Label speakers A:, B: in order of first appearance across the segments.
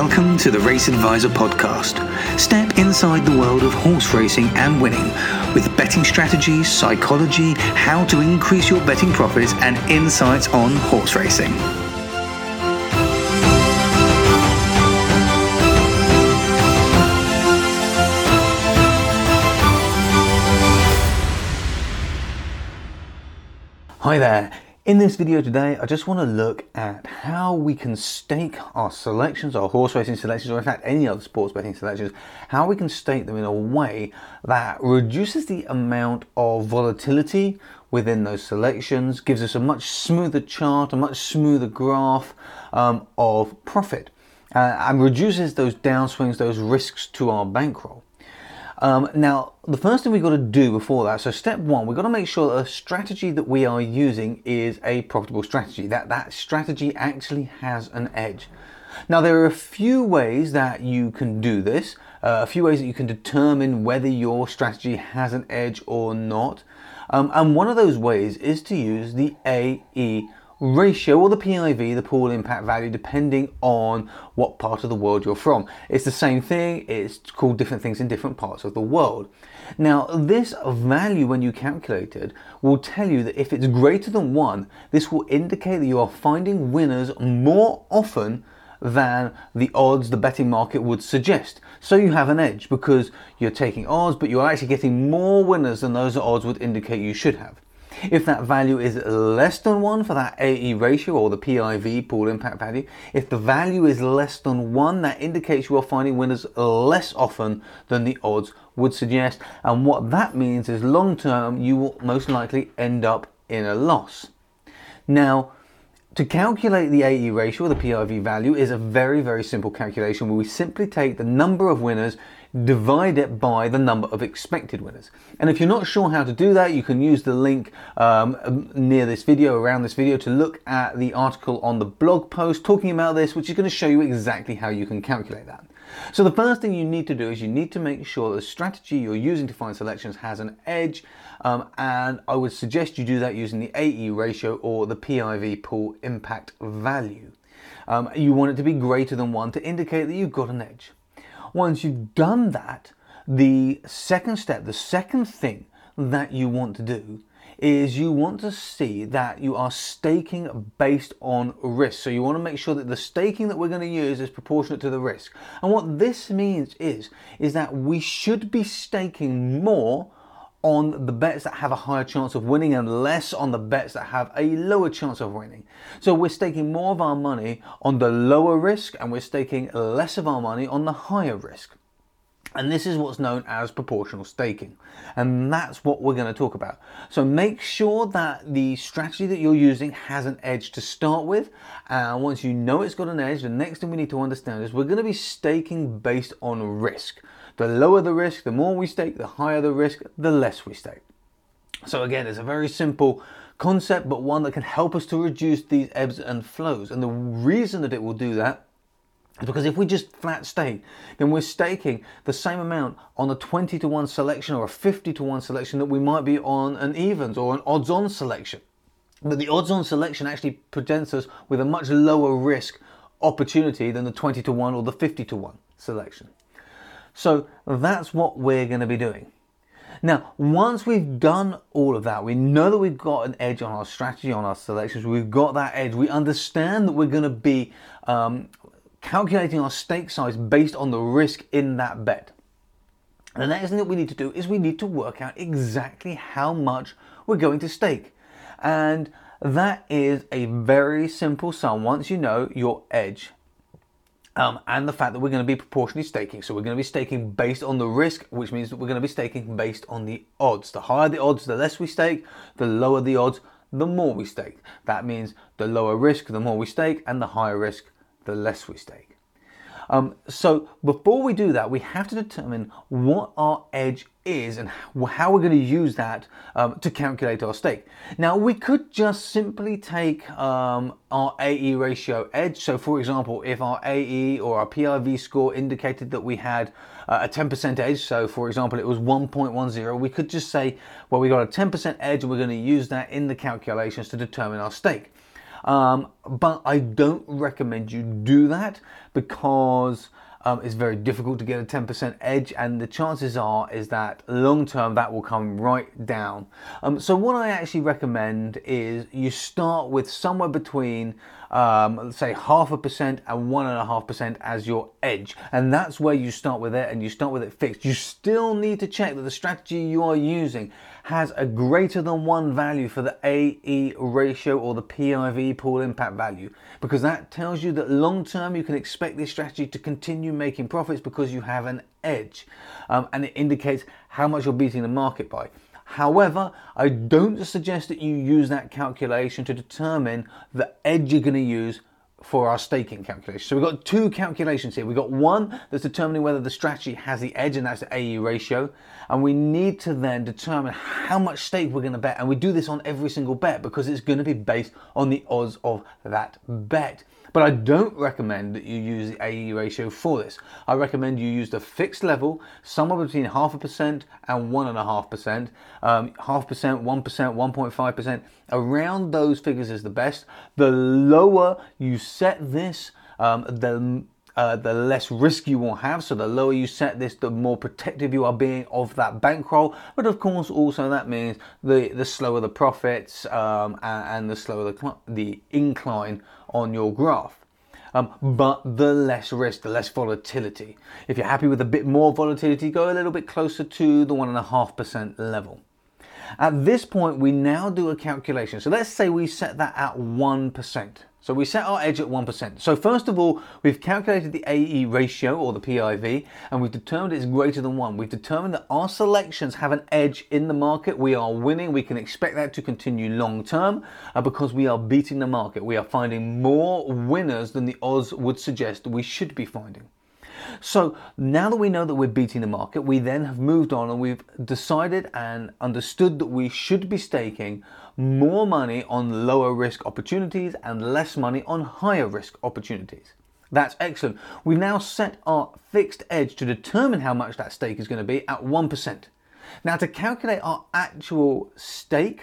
A: Welcome to the Race Advisor podcast. Step inside the world of horse racing and winning with betting strategies, psychology, how to increase your betting profits, and insights on horse racing. Hi there. In this video today, I just want to look at how we can stake our selections, our horse racing selections, or in fact any other sports betting selections, how we can stake them in a way that reduces the amount of volatility within those selections, gives us a much smoother chart, a much smoother graph um, of profit, uh, and reduces those downswings, those risks to our bankroll. Um, now, the first thing we've got to do before that, so step one, we've got to make sure that strategy that we are using is a profitable strategy, that that strategy actually has an edge. Now, there are a few ways that you can do this, uh, a few ways that you can determine whether your strategy has an edge or not. Um, and one of those ways is to use the AE ratio or the PIV, the pool impact value, depending on what part of the world you're from. It's the same thing, it's called different things in different parts of the world. Now, this value, when you calculate it, will tell you that if it's greater than one, this will indicate that you are finding winners more often than the odds the betting market would suggest. So you have an edge because you're taking odds, but you're actually getting more winners than those odds would indicate you should have. If that value is less than 1 for that AE ratio or the PIV, pool impact value, if the value is less than 1, that indicates you are finding winners less often than the odds would suggest. And what that means is long term, you will most likely end up in a loss. Now, to calculate the AE ratio or the PIV value is a very, very simple calculation where we simply take the number of winners divide it by the number of expected winners. And if you're not sure how to do that, you can use the link um, near this video, around this video, to look at the article on the blog post talking about this, which is going to show you exactly how you can calculate that. So the first thing you need to do is you need to make sure the strategy you're using to find selections has an edge, um, and I would suggest you do that using the AE ratio or the PIV pool impact value. Um, you want it to be greater than one to indicate that you've got an edge. Once you've done that, the second step, the second thing that you want to do is you want to see that you are staking based on risk. So you want to make sure that the staking that we're going to use is proportionate to the risk. And what this means is, is that we should be staking more on the bets that have a higher chance of winning and less on the bets that have a lower chance of winning. So we're staking more of our money on the lower risk and we're staking less of our money on the higher risk. And this is what's known as proportional staking. And that's what we're going to talk about. So make sure that the strategy that you're using has an edge to start with. And once you know it's got an edge, the next thing we need to understand is we're going to be staking based on risk. The lower the risk, the more we stake, the higher the risk, the less we stake. So again, it's a very simple concept, but one that can help us to reduce these ebbs and flows. And the reason that it will do that is because if we just flat stake, then we're staking the same amount on a 20 to 1 selection or a 50 to 1 selection that we might be on an evens or an odds on selection. But the odds on selection actually presents us with a much lower risk opportunity than the 20 to 1 or the 50 to 1 selection. So that's what we're going to be doing. Now, once we've done all of that, we know that we've got an edge on our strategy, on our selections, we've got that edge, we understand that we're going to be um, calculating our stake size based on the risk in that bet. The next thing that we need to do is we need to work out exactly how much we're going to stake. And that is a very simple sum once you know your edge um, and the fact that we're going to be proportionally staking. So we're going to be staking based on the risk, which means that we're going to be staking based on the odds. The higher the odds, the less we stake. The lower the odds, the more we stake. That means the lower risk, the more we stake, and the higher risk, the less we stake. Um, so before we do that, we have to determine what our edge is and how we're going to use that um, to calculate our stake. Now we could just simply take um, our AE ratio edge. So for example, if our AE or our PIV score indicated that we had uh, a 10% edge, so for example it was 1.10, we could just say, well we got a 10% edge and we're going to use that in the calculations to determine our stake. Um, but I don't recommend you do that because um, it's very difficult to get a 10% edge and the chances are is that long term that will come right down. Um, so what I actually recommend is you start with somewhere between um, say half a percent and one and a half percent as your edge and that's where you start with it and you start with it fixed. You still need to check that the strategy you are using has a greater than one value for the AE ratio or the PIV pool impact value because that tells you that long term you can expect this strategy to continue making profits because you have an edge um, and it indicates how much you're beating the market by. However, I don't suggest that you use that calculation to determine the edge you're going to use for our staking calculation. So we've got two calculations here. We've got one that's determining whether the strategy has the edge, and that's the AE ratio. And we need to then determine how much stake we're going to bet. And we do this on every single bet because it's going to be based on the odds of that bet. But I don't recommend that you use the AE ratio for this. I recommend you use the fixed level, somewhere between half a percent and one and a half percent. Um, half percent, one percent, 1.5 percent. Around those figures is the best. The lower you set this, um, the uh, the less risk you will have. So the lower you set this, the more protective you are being of that bankroll. But of course, also that means the the slower the profits um, and, and, the slower the the incline on your graph. Um, but the less risk, the less volatility. If you're happy with a bit more volatility, go a little bit closer to the one and a half percent level. At this point, we now do a calculation. So let's say we set that at 1%. So we set our edge at 1%. So first of all, we've calculated the AE ratio or the PIV and we've determined it's greater than 1. We've determined that our selections have an edge in the market. We are winning. We can expect that to continue long term uh, because we are beating the market. We are finding more winners than the odds would suggest we should be finding. So now that we know that we're beating the market, we then have moved on and we've decided and understood that we should be staking more money on lower risk opportunities and less money on higher risk opportunities. That's excellent. We've now set our fixed edge to determine how much that stake is going to be at 1%. Now to calculate our actual stake,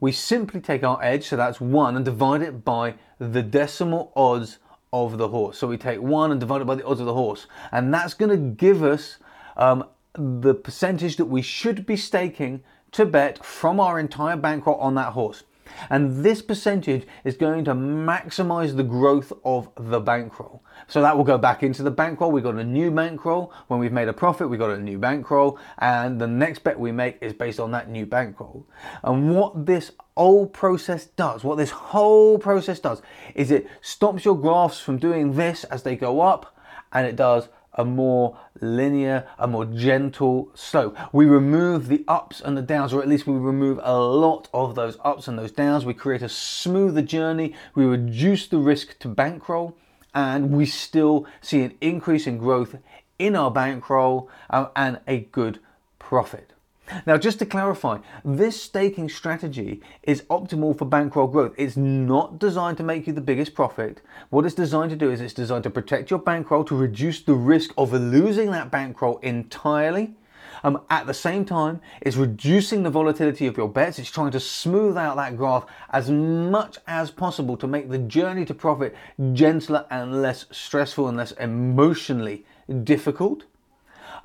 A: we simply take our edge, so that's 1, and divide it by the decimal odds of the horse. So we take 1 and divide it by the odds of the horse. And that's going to give us um, the percentage that we should be staking to bet from our entire bankroll on that horse. And this percentage is going to maximize the growth of the bankroll. So that will go back into the bankroll. We've got a new bankroll. When we've made a profit, we've got a new bankroll. And the next bet we make is based on that new bankroll. And what this whole process does, what this whole process does, is it stops your graphs from doing this as they go up and it does a more linear, a more gentle slope. We remove the ups and the downs, or at least we remove a lot of those ups and those downs. We create a smoother journey. We reduce the risk to bankroll, and we still see an increase in growth in our bankroll uh, and a good profit. Now, just to clarify, this staking strategy is optimal for bankroll growth. It's not designed to make you the biggest profit. What it's designed to do is it's designed to protect your bankroll to reduce the risk of losing that bankroll entirely. Um, at the same time, it's reducing the volatility of your bets. It's trying to smooth out that graph as much as possible to make the journey to profit gentler and less stressful and less emotionally difficult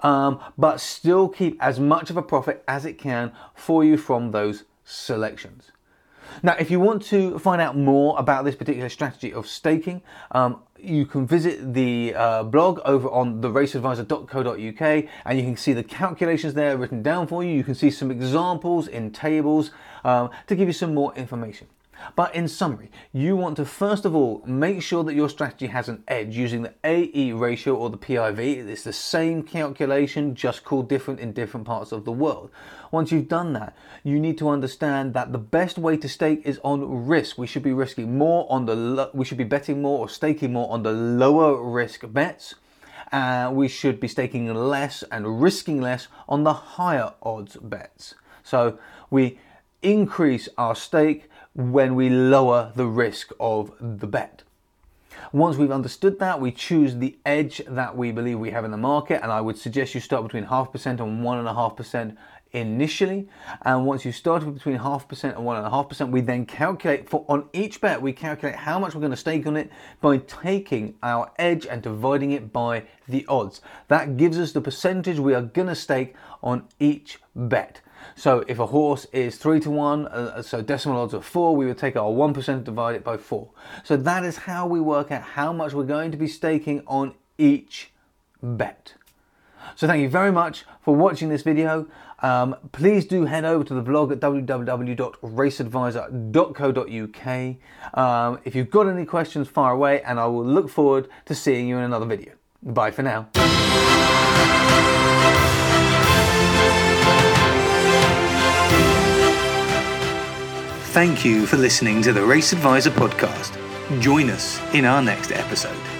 A: um, but still keep as much of a profit as it can for you from those selections. Now, if you want to find out more about this particular strategy of staking, um, you can visit the uh, blog over on theraceadvisor.co.uk and you can see the calculations there written down for you. You can see some examples in tables um, to give you some more information. But in summary, you want to first of all make sure that your strategy has an edge using the AE ratio or the PIV. It's the same calculation, just called different in different parts of the world. Once you've done that, you need to understand that the best way to stake is on risk. We should be risking more on the we should be betting more or staking more on the lower risk bets. Uh, we should be staking less and risking less on the higher odds bets. So we increase our stake when we lower the risk of the bet. Once we've understood that, we choose the edge that we believe we have in the market, and I would suggest you start between half percent and one and a half percent initially. And once you start between half percent and one and a half percent we then calculate for on each bet we calculate how much we're going to stake on it by taking our edge and dividing it by the odds. That gives us the percentage we are going to stake on each bet so if a horse is three to one, uh, so decimal odds of four, we would take our 1% divide it by four. So that is how we work out how much we're going to be staking on each bet. So thank you very much for watching this video. Um, please do head over to the blog at www.raceadvisor.co.uk. Um, if you've got any questions, fire away, and I will look forward to seeing you in another video. Bye for now.
B: Thank you for listening to the Race Advisor podcast. Join us in our next episode.